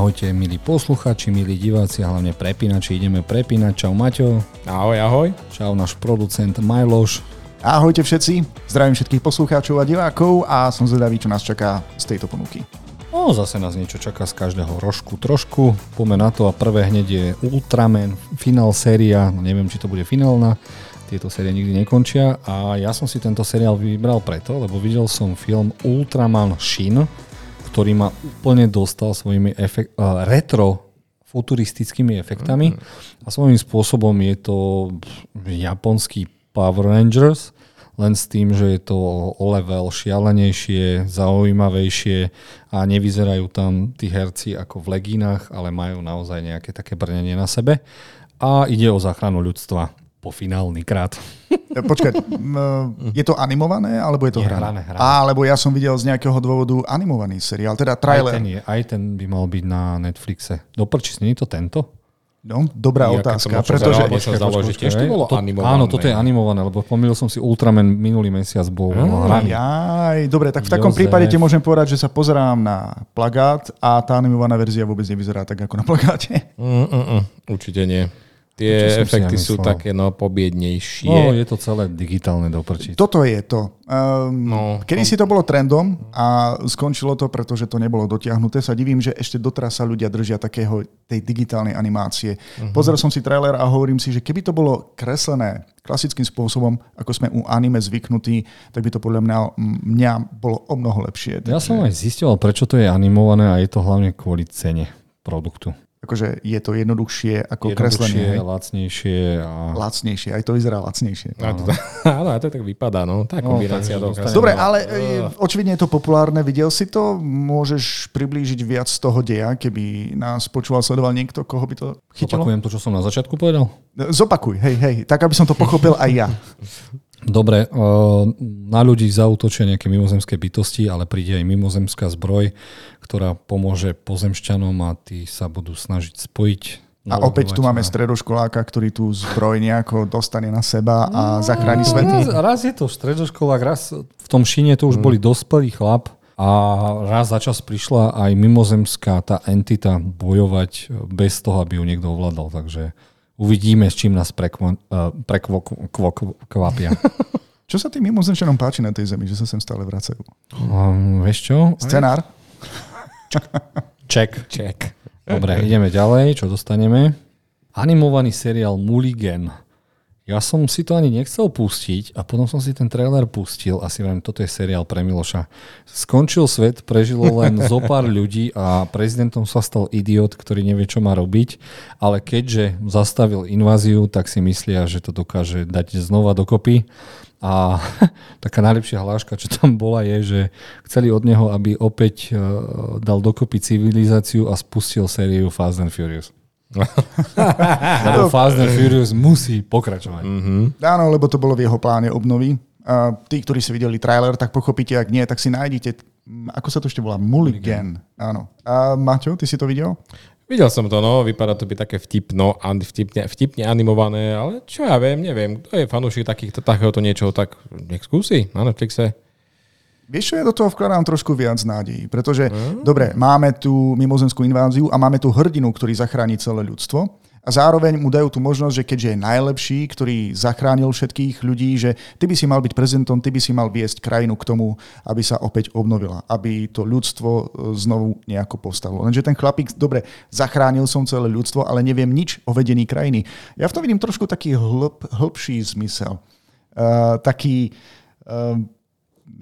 Ahojte milí posluchači, milí diváci a hlavne prepínači. Ideme prepínať. Čau Maťo. Ahoj, ahoj. Čau náš producent Majloš. Ahojte všetci, zdravím všetkých poslucháčov a divákov a som zvedavý, čo nás čaká z tejto ponuky. No, zase nás niečo čaká z každého rožku trošku. Poďme na to a prvé hneď je Ultraman, finál séria, no neviem, či to bude finálna, tieto série nikdy nekončia a ja som si tento seriál vybral preto, lebo videl som film Ultraman Shin, ktorý ma úplne dostal svojimi efekt, uh, retro futuristickými efektami. A svojím spôsobom je to japonský Power Rangers, len s tým, že je to o level šialenejšie, zaujímavejšie a nevyzerajú tam tí herci ako v legínach, ale majú naozaj nejaké také brnenie na sebe. A ide o záchranu ľudstva po finálny krát. Počkaj, je to animované, alebo je to Nie, hrané? hrané, hrané. Á, lebo ja som videl z nejakého dôvodu animovaný seriál, teda Aj trailer. ten, je, aj ten by mal byť na Netflixe. Doprčí, nie je to tento? No, dobrá Jaká otázka, pretože... Niečo založiť. Tiež to bolo animované. Áno, toto je animované, lebo pomýlil som si Ultraman minulý mesiac bol hraný. Jaj, dobre, tak v takom Jozef. prípade ti môžem povedať, že sa pozerám na plagát a tá animovaná verzia vôbec nevyzerá tak ako na plagáte. Mm, mm, mm, určite nie. Tie efekty ja sú také no pobiednejšie. No, je to celé digitálne doprčiť. Toto je to. Um, No, kedy si to bolo trendom a skončilo to, pretože to nebolo dotiahnuté. Sa divím, že ešte doteraz sa ľudia držia takého tej digitálnej animácie. Uh-huh. Pozrel som si trailer a hovorím si, že keby to bolo kreslené klasickým spôsobom, ako sme u anime zvyknutí, tak by to podľa mňa, mňa bolo o mnoho lepšie. Ja som aj zistil, prečo to je animované a je to hlavne kvôli cene produktu. Akože je to jednoduchšie ako Jednoduchšie, kreslenie. hej. lacnejšie a... Lacnejšie, aj to vyzerá lacnejšie. To, áno, a to tak vypadá, no. Tá No, kombinácia toho dostaneme- Dobre, no. ale e, očividne je to populárne. Videl si to? Môžeš priblížiť viac z toho deja, keby nás počúval, sledoval niekto, koho by to chytilo? Opakujem to, čo som na začiatku povedal. Zopakuj, hej, hej, tak aby som to pochopil aj ja. Dobre, eh, na ľudí zautočia nejaké mimozemské bytosti, ale príde aj mimozemská zbroj, ktorá pomôže pozemšťanom a tí sa budú snažiť spojiť. A opäť tu máme stredoškoláka, ktorý tú zbroj nejako dostane na seba a zachráni svet. Raz, raz je to stredoškolák, raz v tom šine to už boli dospelý chlap a raz za čas prišla aj mimozemská tá entita bojovať bez toho, aby ju niekto ovládal. Takže uvidíme, s čím nás prekvapia. Čo sa tým mimozemšťanom páči na tej zemi, že sa sem stále vracajú? Um, vieš čo? Scenár? Check. Check. Dobre, ideme ďalej. Čo dostaneme? Animovaný seriál Mulligan. Ja som si to ani nechcel pustiť a potom som si ten trailer pustil a si viem, toto je seriál pre Miloša. Skončil svet, prežilo len zo pár ľudí a prezidentom sa stal idiot, ktorý nevie, čo má robiť, ale keďže zastavil inváziu, tak si myslia, že to dokáže dať znova dokopy. A taká najlepšia hláška, čo tam bola, je, že chceli od neho, aby opäť eh, dal dokopy civilizáciu a spustil sériu Fast and Furious. Lebo Fast and Furious musí pokračovať. Áno, lebo to bolo v jeho pláne obnovy. A tí, ktorí si videli trailer, tak pochopíte, ak nie, tak si nájdete, mm, ako sa to ešte volá, Mulligan. Áno. A Maťo, ty si to videl? Videl som to, no, vypadá to byť také vtipno, vtipne, vtipne animované, ale čo ja viem, neviem, kto je fanúšik takýchto, takéhoto niečoho, tak nech skúsi na Netflixe. Vieš čo, ja do toho vkladám trošku viac nádejí, pretože, mm. dobre, máme tu mimozemskú inváziu a máme tu hrdinu, ktorý zachráni celé ľudstvo a zároveň mu dajú tú možnosť, že keďže je najlepší, ktorý zachránil všetkých ľudí, že ty by si mal byť prezidentom, ty by si mal viesť krajinu k tomu, aby sa opäť obnovila, aby to ľudstvo e, znovu nejako povstalo. Lenže ten chlapík, dobre, zachránil som celé ľudstvo, ale neviem nič o vedení krajiny. Ja v tom vidím trošku taký hlb, hĺbší zmysel. Uh, taký... Uh,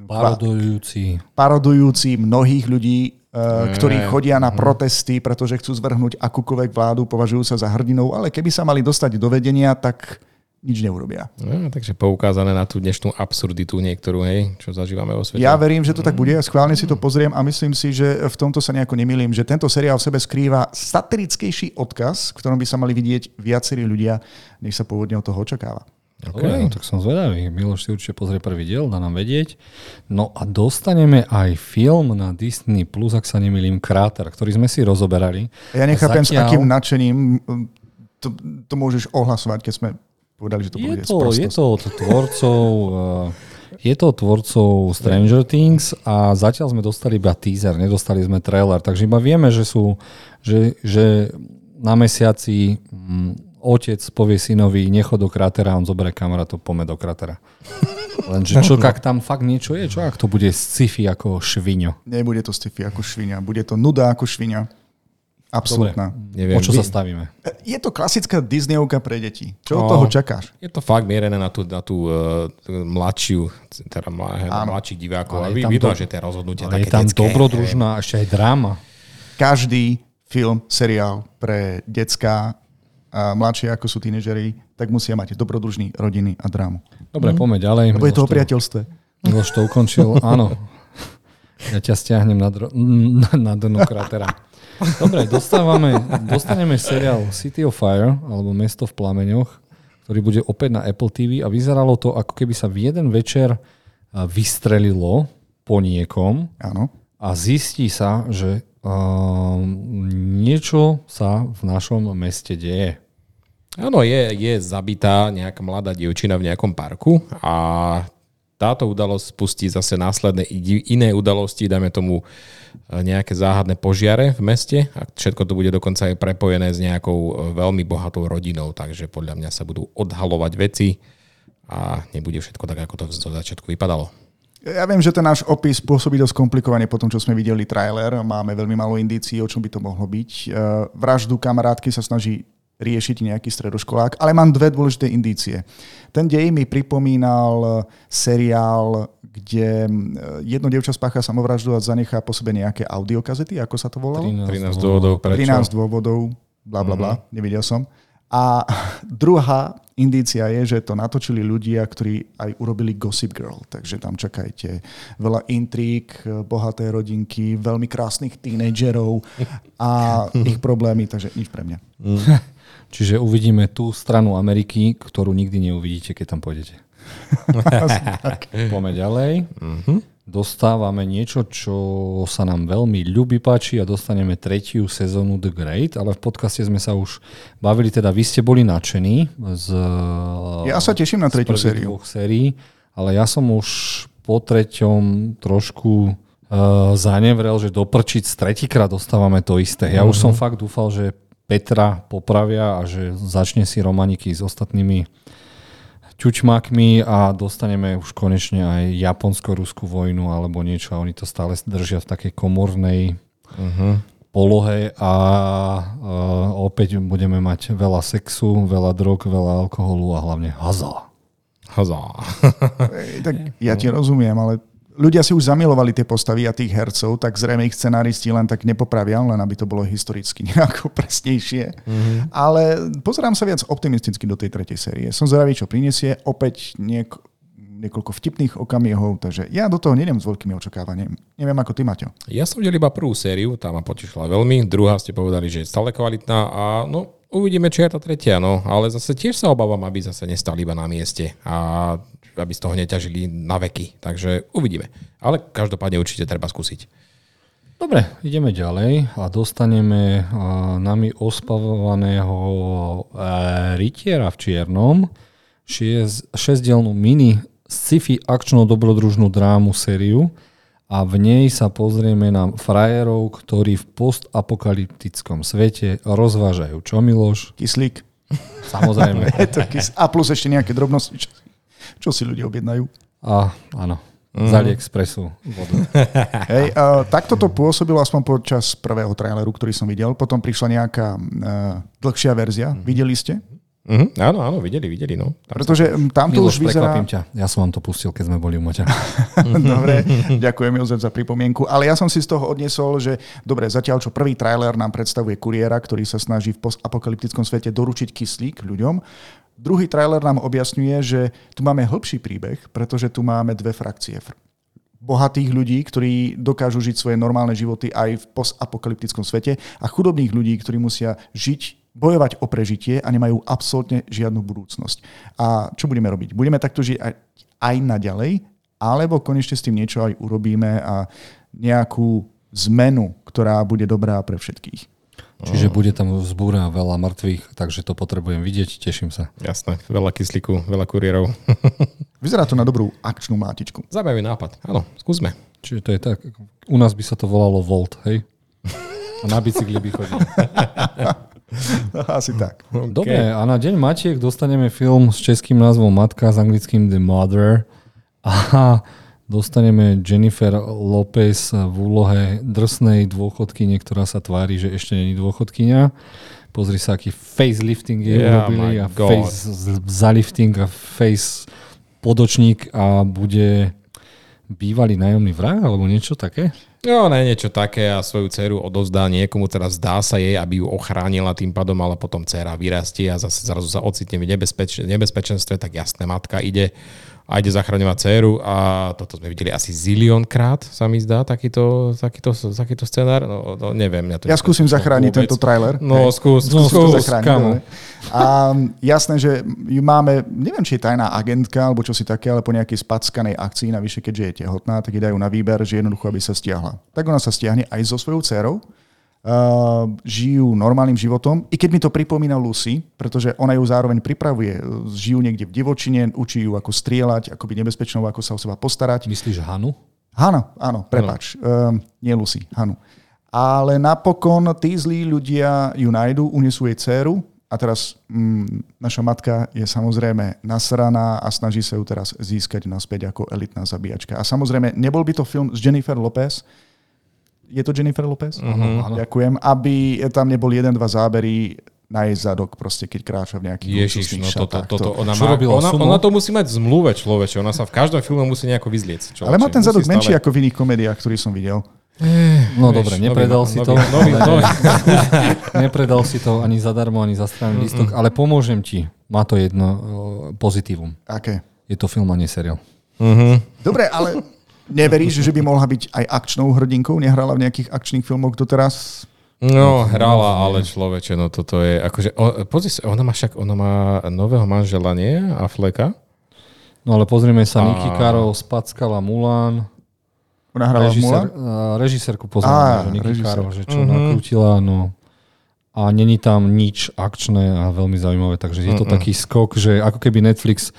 Parodujúci. parodujúci mnohých ľudí, uh, ktorí chodia na protesty, pretože chcú zvrhnúť akúkoľvek vládu, považujú sa za hrdinou, ale keby sa mali dostať do vedenia, tak nič neurobia. No, takže poukázané na tú dnešnú absurditu niektorú, hej, čo zažívame vo svete. Ja verím, že to tak bude a schválne si to pozriem a myslím si, že v tomto sa nejako nemýlim, že tento seriál v sebe skrýva satirickejší odkaz, v ktorom by sa mali vidieť viacerí ľudia, než sa pôvodne od toho očakáva. Okay. No, tak som zvedavý. Miloš si určite pozrie prvý diel, dá nám vedieť. No a dostaneme aj film na Disney+, Plus, ak sa nemýlim, Kráter, ktorý sme si rozoberali. Ja nechápem, Zatiaľ- s akým nadšením to, to môžeš ohlasovať, keď sme povedali, že to Je bude to, je to od tvorcov uh, Je to tvorcov Stranger Things a zatiaľ sme dostali iba teaser, nedostali sme trailer, takže iba vieme, že sú, že, že na mesiaci otec povie synovi, nechod do kratera, on zoberie kamarátov, pome do kratera. Lenže čo, ak tam fakt niečo je, čo ak to bude sci-fi ako šviňo? Nebude to sci-fi ako šviňa, bude to nuda ako šviňa. Absolutná. Neviem, o čo sa stavíme? Je to klasická Disneyovka pre deti. Čo no, od toho čakáš? Je to fakt mierené na tú, na tú uh, mladšiu, teda mlad, mladších divákov. Ale vy, to, že tie rozhodnutia ale také je tam detské, dobrodružná, ešte aj dráma. Každý film, seriál pre decka a mladšie ako sú tínežeri, tak musia mať dobrodružný rodiny a drámu. Dobre, mm. poďme ďalej. Lebo je to o priateľstve. Miloš to ukončil, áno. Ja ťa stiahnem na, dro- na, na dno kratera. Dobre, dostávame, dostaneme seriál City of Fire, alebo Mesto v plameňoch, ktorý bude opäť na Apple TV a vyzeralo to, ako keby sa v jeden večer vystrelilo po niekom Áno. a zistí sa, že uh, niečo sa v našom meste deje. Áno, je, je zabitá nejaká mladá dievčina v nejakom parku a táto udalosť spustí zase následné iné udalosti, dajme tomu e, nejaké záhadné požiare v meste a všetko to bude dokonca aj prepojené s nejakou e, veľmi bohatou rodinou, takže podľa mňa sa budú odhalovať veci a nebude všetko tak, ako to zo začiatku vypadalo. Ja viem, že ten náš opis pôsobí dosť komplikovane po tom, čo sme videli trailer. Máme veľmi málo indícií, o čom by to mohlo byť. E, vraždu kamarátky sa snaží riešiť nejaký stredoškolák, ale mám dve dôležité indície. Ten dej mi pripomínal seriál, kde jedno dievča spácha samovraždu a zanechá po sebe nejaké audiokazety, ako sa to volalo? 13, 13 dôvodov, prečo? 13 dôvodov, bla bla bla, mm-hmm. nevidel som. A druhá indícia je, že to natočili ľudia, ktorí aj urobili Gossip Girl, takže tam čakajte veľa intrík, bohaté rodinky, veľmi krásnych tínedžerov a ich problémy, takže nič pre mňa. Mm. Čiže uvidíme tú stranu Ameriky, ktorú nikdy neuvidíte, keď tam pôjdete. Poďme ďalej. Uh-huh. Dostávame niečo, čo sa nám veľmi ľubí páči a dostaneme tretiu sezónu The Great, ale v podcaste sme sa už bavili, teda vy ste boli nadšení z Ja sa teším na tretiu sériu. sérií, ale ja som už po treťom trošku uh, zanevrel, že doprčiť z tretíkrát dostávame to isté. Ja uh-huh. už som mhm. fakt dúfal, že Petra popravia a že začne si romaniky s ostatnými ťučmákmi a dostaneme už konečne aj japonsko-ruskú vojnu alebo niečo a oni to stále držia v takej komornej uh-huh. polohe a uh, opäť budeme mať veľa sexu, veľa drog, veľa alkoholu a hlavne haza. Haza. tak ja ti rozumiem, ale ľudia si už zamilovali tie postavy a tých hercov, tak zrejme ich scenáristi len tak nepopravia, len aby to bolo historicky nejako presnejšie. Mm-hmm. Ale pozerám sa viac optimisticky do tej tretej série. Som zvedavý, čo prinesie. Opäť niek- niekoľko vtipných okamihov, takže ja do toho nedem s veľkými očakávaním. Neviem ako ty, Maťo. Ja som videl iba prvú sériu, tá ma potešila veľmi. Druhá ste povedali, že je stále kvalitná a no, uvidíme, či je tá tretia, no. Ale zase tiež sa obávam, aby zase nestali iba na mieste. A aby z toho neťažili na veky. Takže uvidíme. Ale každopádne určite treba skúsiť. Dobre, ideme ďalej a dostaneme nami ospavovaného e, rytiera v čiernom, šesťdielnú mini sci-fi akčnú dobrodružnú drámu sériu a v nej sa pozrieme na frajerov, ktorí v postapokalyptickom svete rozvážajú. Čo, Miloš? Kyslík. Samozrejme. Je to kys- a plus ešte nejaké drobnosti, čo si ľudia objednajú. A, áno. Mm. Z AliExpressu. Hej, uh, takto to pôsobilo aspoň počas prvého traileru, ktorý som videl. Potom prišla nejaká uh, dlhšia verzia. Mm. Videli ste? Mm-hmm. Áno, áno, videli, videli. No. Tam Pretože tam to už vyzerá... ťa. Ja som vám to pustil, keď sme boli u Maťa. dobre, ďakujem Jozef za pripomienku. Ale ja som si z toho odniesol, že dobre, zatiaľ čo prvý trailer nám predstavuje kuriéra, ktorý sa snaží v postapokalyptickom svete doručiť kyslík ľuďom, Druhý trailer nám objasňuje, že tu máme hĺbší príbeh, pretože tu máme dve frakcie. Bohatých ľudí, ktorí dokážu žiť svoje normálne životy aj v postapokalyptickom svete a chudobných ľudí, ktorí musia žiť, bojovať o prežitie a nemajú absolútne žiadnu budúcnosť. A čo budeme robiť? Budeme takto žiť aj, aj naďalej, alebo konečne s tým niečo aj urobíme a nejakú zmenu, ktorá bude dobrá pre všetkých. Čiže bude tam vzbúra veľa mŕtvych, takže to potrebujem vidieť, teším sa. Jasné, veľa kyslíku, veľa kuriérov. Vyzerá to na dobrú akčnú mátičku. Zaujímavý nápad. Áno, skúsme. Čiže to je tak, u nás by sa to volalo Volt, hej? A na bicykli by chodil. Asi tak. Dobre, a na Deň Matiek dostaneme film s českým názvom Matka, s anglickým The Mother. A dostaneme Jennifer Lopez v úlohe drsnej dôchodkyne, ktorá sa tvári, že ešte není dôchodkynia. Pozri sa, aký facelifting je Yeah, urobili a God. face zalifting a face podočník a bude bývalý nájomný vrah alebo niečo také? No, ne, niečo také a svoju dceru odovzdá niekomu, teraz zdá sa jej, aby ju ochránila tým pádom, ale potom dcera vyrastie a zase zrazu sa ocitne v nebezpeč- nebezpečenstve, tak jasné, matka ide a ide zachraňovať dceru a toto sme videli asi zilión krát, sa mi zdá, takýto, takýto, takýto scenár. No, no neviem. Mňa to Ja skúsim zachrániť vôbec. tento trailer. No, skús, No, skús. to skús, zachrániť. kamo. A jasné, že ju máme, neviem, či je tajná agentka alebo čo si také, ale po nejakej spackanej akcii, navyše keďže je tehotná, tak jej dajú na výber, že jednoducho, aby sa stiahla. Tak ona sa stiahne aj so svojou dcerou. Uh, žijú normálnym životom, i keď mi to pripomína Lucy, pretože ona ju zároveň pripravuje. Žijú niekde v divočine, učí ju ako strieľať, ako byť nebezpečnou, ako sa o seba postarať. Myslíš Hanu? Hano, áno, prepač. Um, nie Lucy, Hanu. Ale napokon tí zlí ľudia ju nájdu, unesú jej dceru a teraz mm, naša matka je samozrejme nasraná a snaží sa ju teraz získať naspäť ako elitná zabíjačka. A samozrejme, nebol by to film s Jennifer Lopez, je to Jennifer Lopez? Áno. Ďakujem. Aby tam nebol jeden, dva zábery na jej zadok, proste keď kráča v nejakých Ježiš, no toto, toto, ona, Čo má, robila ona, ona to musí mať v zmluve človeče, ona sa v každom filme musí nejako vyzliec. Človeče. Ale má ten zadok Musí menší ako v iných komédiách, ktorý som videl. No Vieš, dobre, nový- nepredal si to. nový- nový- Nepredal si to ani zadarmo, ani za strany lístok, ale pomôžem ti. Má to jedno o, pozitívum. Aké? Je to film a nie seriál. Mhm. Dobre, ale neveríš, že by mohla byť aj akčnou hrdinkou? Nehrala v nejakých akčných filmoch doteraz? No, hrala, ale človeče, no toto je, akože, o, pozri sa, ona má však, ona má nového manžela, nie? Affleka? No ale pozrieme sa, A- Niky Karov spackala Mulan. Ona hrala Mulan? Režisérku poznáme, že Niky režisér. Že čo nakrútila, no. A není tam nič akčné a veľmi zaujímavé, takže je to taký skok, že ako keby Netflix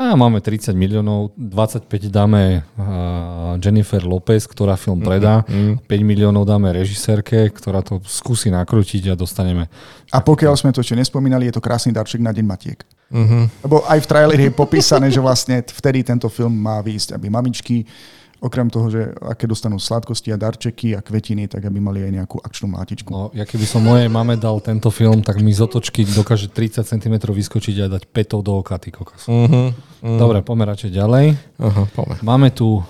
a máme 30 miliónov, 25 dáme Jennifer Lopez, ktorá film predá, 5 miliónov dáme režisérke, ktorá to skúsi nakrútiť a dostaneme. A pokiaľ sme to ešte nespomínali, je to krásny darček na Deň Matiek. Mhm. Lebo aj v traileri je popísané, že vlastne vtedy tento film má výjsť, aby mamičky, okrem toho, že aké dostanú sladkosti a darčeky a kvetiny, tak aby mali aj nejakú akčnú mátičku. No, ja keby som mojej mame dal tento film, tak mi z otočky dokáže 30 cm vyskočiť a dať petov do oka, ty kokos. Mhm. Dobre, poďme radšej ďalej. Poďme. Máme tu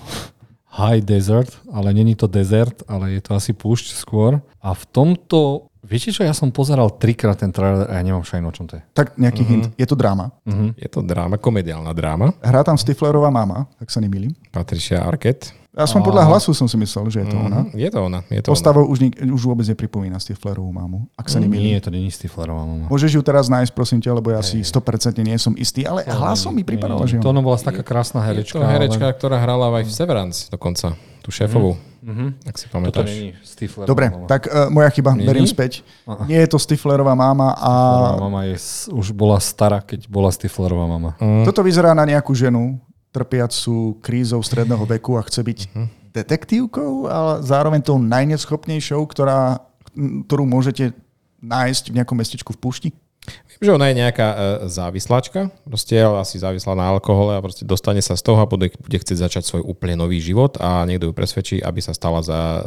High Desert, ale není to desert, ale je to asi púšť skôr. A v tomto, viete čo, ja som pozeral trikrát ten trailer a ja nemám šajnu, o čom to je. Tak nejaký hint. Je to dráma. Je to dráma, komediálna dráma. Hrá tam Stiflerová mama, ak sa nemýlim. Patricia Arquette. Aspoň podľa hlasu som si myslel, že je to ona. Je to ona, je to ona. Postavou už, nik- už vôbec nepripomína Stiflerovú mamu, ak sa nemýlim. Nie, to není Stiflerová mama. Môžeš ju teraz nájsť, prosím ťa, lebo ja si 100% nie som istý, ale hlasom mi pripadalo, že To ona bola taká krásna Je herečka. to herečka, ale ktorá hrala aj v Severance dokonca. Tú šéfovú. Ak si Toto pamätáš. není Stiflerová Dobre, mama. tak uh, moja chyba, Nie? beriem späť. Nie je to Stiflerová mama a Stiflerová mama je, už bola stará, keď bola Stiflerová mama. toto vyzerá na nejakú ženu, trpiacu krízou stredného veku a chce byť detektívkou, ale zároveň tou najneschopnejšou, ktorá, ktorú môžete nájsť v nejakom mestečku v púšti. Viem, že ona je nejaká e, závislačka, proste je asi závislá na alkohole a proste dostane sa z toho a bude, bude chcieť začať svoj úplne nový život a niekto ju presvedčí, aby sa stala za e,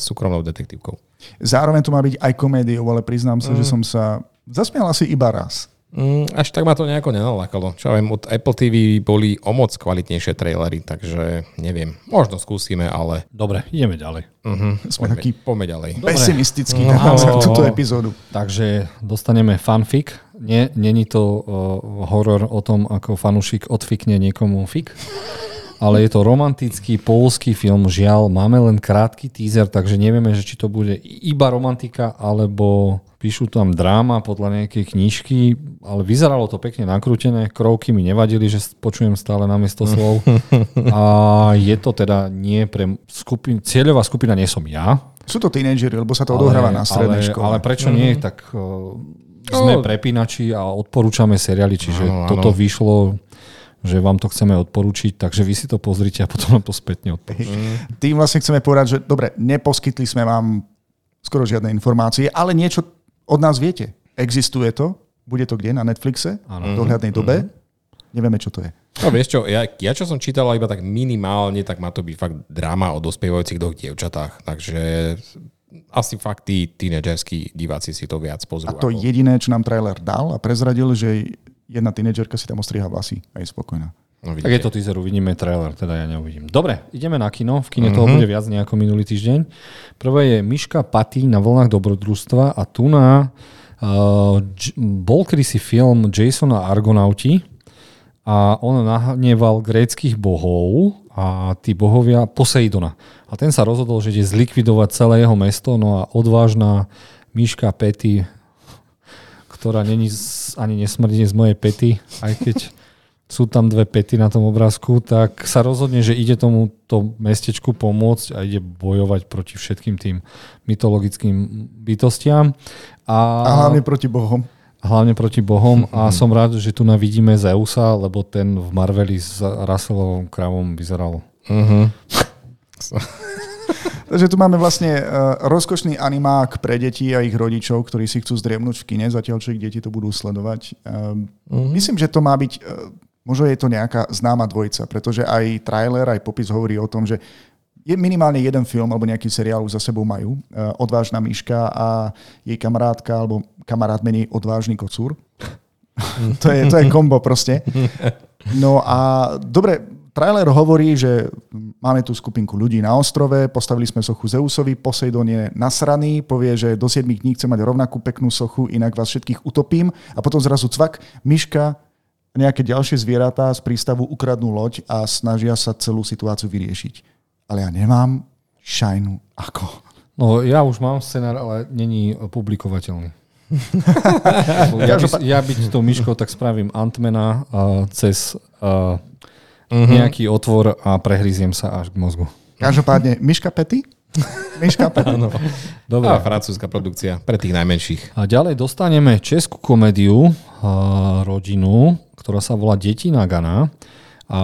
súkromnou detektívkou. Zároveň to má byť aj komédiou, ale priznám sa, že som sa zasmial asi iba raz. Mm, až tak ma to nejako nenalákalo. Čo ja viem, od Apple TV boli o moc kvalitnejšie trailery, takže neviem. Možno skúsime, ale Dobre, ideme ďalej. uh-huh. Sme takí poďme ďalej. pesimistický No. no. na túto epizódu. Takže dostaneme fanfic. Nie, není to uh, horor o tom, ako fanúšik odfikne niekomu fik. Ale je to romantický polský film. Žiaľ, máme len krátky teaser, takže nevieme, že či to bude iba romantika, alebo píšu tam dráma podľa nejakej knižky, ale vyzeralo to pekne nakrútené. Krovky mi nevadili, že počujem stále namiesto slov. A je to teda nie pre skupin, cieľová skupina nie som ja, Sú to tínejdžeri, lebo sa to odohráva na strednej ale, škole. Ale prečo nie? Tak uh, sme No. prepínači a odporúčame seriály, čiže Áno, áno. toto vyšlo že vám to chceme odporučiť, takže vy si to pozrite a potom nám to spätne odporúčite. Tým vlastne chceme povedať, že dobre, neposkytli sme vám skoro žiadne informácie, ale niečo od nás viete. Existuje to, bude to kde? Na Netflixe? Ano. V dohľadnej dobe? Mm-hmm. Nevieme, čo to je. No vieš čo, ja, ja čo som čítal iba tak minimálne, tak má to byť fakt drama o dospievajúcich dvoch dievčatách. Takže asi fakt tí tínedžerskí diváci si to viac pozrú. A to ako... jediné, čo nám trailer dal a prezradil, že jedna tínedžerka si tam ostriha vlasy a je spokojná. No, tak je to teaser, uvidíme trailer, teda ja neuvidím. Dobre, ideme na kino. V kine uh-huh. toho mhm. bude viac nejako minulý týždeň. Prvé je Miška Patý na vlnách dobrodružstva a tu na uh, bol kedysi film Jasona Argonauti, a on nahneval gréckých bohov a tí bohovia Poseidona. A ten sa rozhodol, že ide zlikvidovať celé jeho mesto, no a odvážna Miška Pety, ktorá není ani nesmrdne z mojej pety, aj keď sú tam dve pety na tom obrázku, tak sa rozhodne, že ide tomuto mestečku pomôcť a ide bojovať proti všetkým tým mytologickým bytostiam. A, a hlavne proti bohom hlavne proti bohom a som rád, že tu navidíme Zeusa, lebo ten v Marveli s Russellovou kravom vyzeral. Uh-huh. Takže tu máme vlastne uh, rozkošný animák pre deti a ich rodičov, ktorí si chcú zdriemnúť v kine, zatiaľ čo ich deti to budú sledovať. Uh, uh-huh. Myslím, že to má byť, uh, možno je to nejaká známa dvojica, pretože aj trailer, aj popis hovorí o tom, že je minimálne jeden film alebo nejaký seriál už za sebou majú. Uh, Odvážna myška a jej kamarátka alebo kamarát menej odvážny kocúr. to, je, to je kombo proste. No a dobre, trailer hovorí, že máme tu skupinku ľudí na ostrove, postavili sme sochu Zeusovi, Poseidon je nasraný, povie, že do 7 dní chce mať rovnakú peknú sochu, inak vás všetkých utopím a potom zrazu cvak, myška, nejaké ďalšie zvieratá z prístavu ukradnú loď a snažia sa celú situáciu vyriešiť ale ja nemám šajnu ako. No ja už mám scenár, ale není publikovateľný. ja, by, ja byť tou myškou, tak spravím Antmana uh, cez uh, uh-huh. nejaký otvor a prehryziem sa až k mozgu. Každopádne, myška Pety? Myška Pety. Áno. Dobre. A francúzska produkcia pre tých najmenších. A ďalej dostaneme českú komédiu, uh, rodinu, ktorá sa volá Deti na Gana. A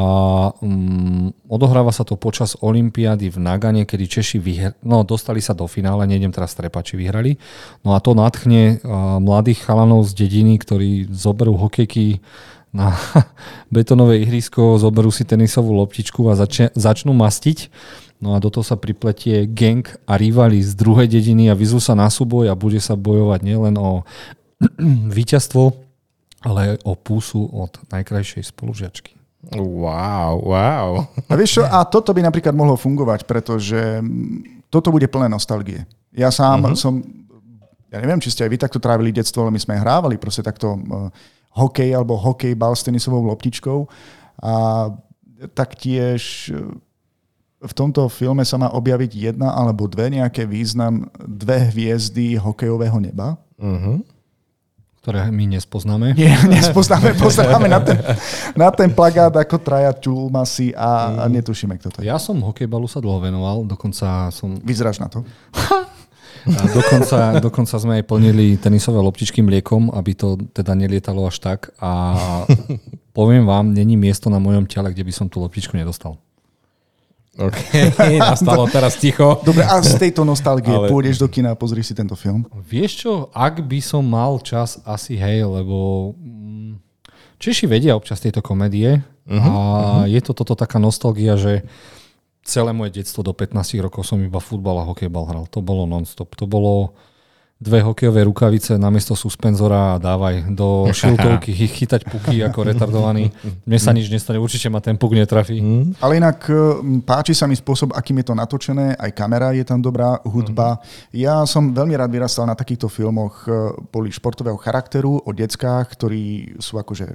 um, odohráva sa to počas Olympiády v Nagane, kedy Češi vyhr- no, dostali sa do finále, nejdem teraz trepať, či vyhrali. No a to natchne uh, mladých chalanov z dediny, ktorí zoberú hokejky na betonové ihrisko, zoberú si tenisovú loptičku a zač- začnú mastiť. No a do toho sa pripletie gang a rivali z druhej dediny a vyzú sa na súboj a bude sa bojovať nielen o víťazstvo, ale o púsu od najkrajšej spolužiačky. Wow, wow. A vieš čo, a toto by napríklad mohlo fungovať, pretože toto bude plné nostalgie. Ja sám uh-huh. som, ja neviem, či ste aj vy takto trávili detstvo, ale my sme hrávali proste takto uh, hokej alebo hokejbal s tenisovou loptičkou a taktiež uh, v tomto filme sa má objaviť jedna alebo dve nejaké význam, dve hviezdy hokejového neba. Uh-huh ktoré my nespoznáme. Nie, nespoznáme, pozeráme na ten, na ten plagát ako traja čulmasy a, a mm. netušíme, kto to je. Ja som hokejbalu sa dlho venoval, dokonca som... Vyzráš na to? A dokonca, dokonca sme aj plnili tenisové loptičky mliekom, aby to teda nelietalo až tak. A poviem vám, není miesto na mojom tele, kde by som tú loptičku nedostal. OK, nastalo teraz ticho. Dobre, a z tejto nostalgie Ale... pôjdeš do kina a pozrieš si tento film? Vieš čo, ak by som mal čas, asi hej, lebo mm, Češi vedia občas tieto komédie uh-huh, a uh-huh. je to toto taká nostalgia, že celé moje detstvo do 15 rokov som iba futbal a hokejbal hral. To bolo non-stop. To bolo dve hokejové rukavice namiesto suspenzora a dávaj do šiltovky chytať puky ako retardovaný. Mne sa nič nestane, určite ma ten puk netrafí. Mm. Ale inak páči sa mi spôsob, akým je to natočené, aj kamera je tam dobrá, hudba. Mm. Ja som veľmi rád vyrastal na takýchto filmoch, e, boli športového charakteru, o deckách, ktorí sú akože e,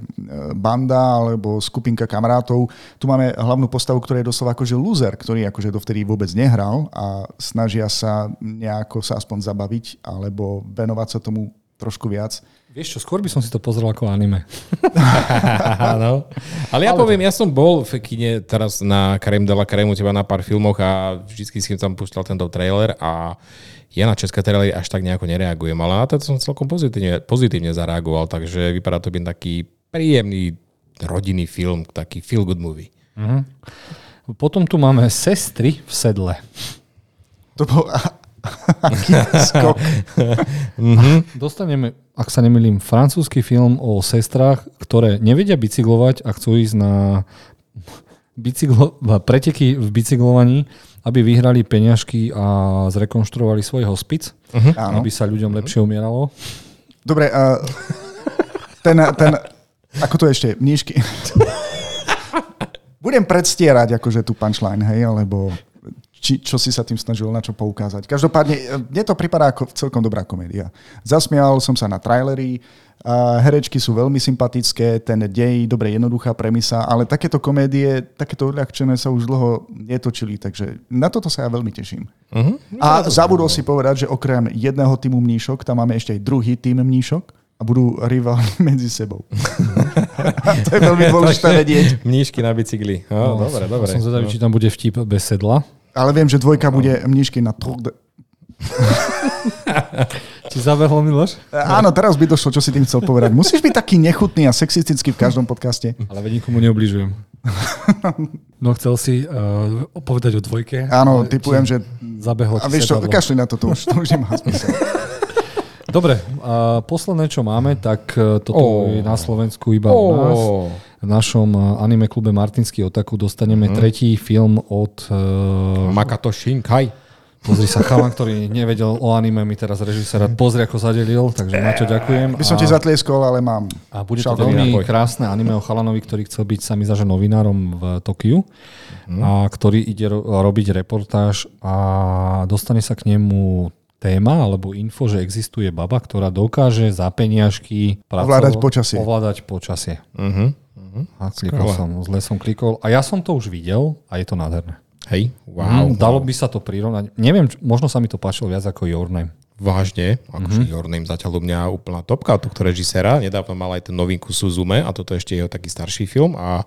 banda alebo skupinka kamarátov. Tu máme hlavnú postavu, ktorá je doslova akože loser, ktorý akože dovtedy vôbec nehral a snažia sa nejako sa aspoň zabaviť, ale alebo venovať sa tomu trošku viac. Vieš čo, skôr by som si to pozrel ako anime. no. Ale ja Ale poviem, to... ja som bol v kine teraz na Karem de la Karemu teba na pár filmoch a vždy si tam púšťal tento trailer a ja na české trailery až tak nejako nereagujem, ale na to som celkom pozitívne, pozitívne zareagoval, takže vypadá to byť taký príjemný rodinný film, taký feel good movie. Potom tu máme Sestry v sedle. To bol skok. Dostaneme, ak sa nemýlim, francúzsky film o sestrách, ktoré nevedia bicyklovať a chcú ísť na bicyklo, preteky v bicyklovaní, aby vyhrali peňažky a zrekonštruovali svoj hospic, Áno. aby sa ľuďom lepšie umieralo. Dobre, uh, ten, ten, ako to ešte, mníšky. Budem predstierať akože tu punchline, hej, alebo či, čo si sa tým snažil na čo poukázať. Každopádne, eh, mne to pripadá ako celkom dobrá komédia. Zasmial som sa na trailery, a herečky sú veľmi sympatické, ten dej, dobre, jednoduchá premisa, ale takéto komédie, takéto odľahčené sa už dlho netočili, takže na toto sa ja veľmi teším. Uh-huh. A zabudol si povedať, že okrem jedného týmu mníšok, tam máme ešte aj druhý tým mníšok a budú riválni medzi sebou. to je veľmi dôležité vedieť. Mníšky na bicykli. No, No, dobre, dobre. Som zvedavý, či tam bude vtip bez sedla. Ale viem, že dvojka bude mníšky na Tour de... Ti zabehlo, Miloš? Áno, teraz by došlo, čo si tým chcel povedať. Musíš byť taký nechutný a sexistický v každom podcaste. Ale veď nikomu neubližujem. No chcel si uh, povedať o dvojke. Áno, typujem, že... Zabehlo A vieš čo, kašli na to, to už, to už nemá zmysel. Dobre, a posledné, čo máme, tak e, toto Ó. je na Slovensku iba u nás. V našom e, anime klube Martinský Otaku dostaneme tretí film od... Uh, Makato Shinkai. pozri sa, chalan, ktorý nevedel o anime, mi teraz režisér rád pozri, ako zadelil, takže Maťo, ďakujem. By som ti zatlieskol, ale mám. A bude to veľmi krásne anime o chalanovi, ktorý chcel byť sa mi zaže novinárom v Tokiu a ktorý ide ro- robiť reportáž a dostane sa k nemu téma alebo info, že existuje baba, ktorá dokáže za peniažky pracovo- Ovládať počasie. Ovládať počasie. Uh-huh. A klikol Skvelé. som, zle som klikol. A ja som to už videl a je to nádherné. Hej, wow. Mm, dalo by sa to prirovnať. Neviem, možno sa mi to páčilo viac ako Your Name. Vážne, akože mm-hmm. Your Name zatiaľ u mňa úplná topka tohto režisera. Nedávno mal aj ten novinku Suzume a toto ešte je jeho taký starší film a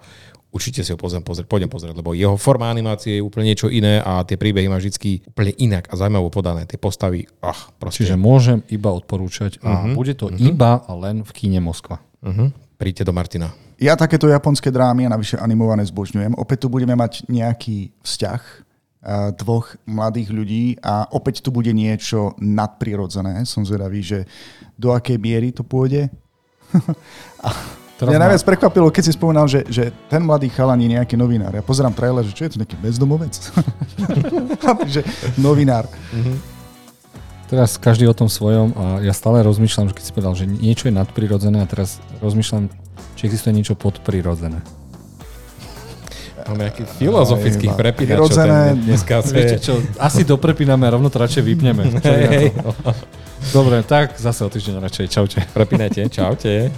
určite si ho pozriem pozrieť, pôjdem pozrieť, lebo jeho forma animácie je úplne niečo iné a tie príbehy má vždy úplne inak a zaujímavo podané. Tie postavy, ach, proste. Čiže môžem iba odporúčať a bude to iba a len v kine Moskva. Uh-huh. Príďte do Martina. Ja takéto japonské drámy a navyše animované zbožňujem. Opäť tu budeme mať nejaký vzťah a, dvoch mladých ľudí a opäť tu bude niečo nadprirodzené. Som zvedavý, že do akej miery to pôjde. Teraz Mňa najviac prekvapilo, keď si spomínal, že, že ten mladý chalan je nejaký novinár. Ja pozerám trailer, že čo je to nejaký bezdomovec? že novinár. Teraz každý o tom svojom a ja stále rozmýšľam, že keď si povedal, že niečo je nadprirodzené a teraz rozmýšľam, či existuje niečo podprirodzené. Máme nejakých filozofických prepínačov prirodzené. dneska. Viete čo, asi doprepíname a rovno to radšej vypneme. To? Hej, Dobre, tak zase o týždeň radšej. Čaute. prepínajte. Čaute.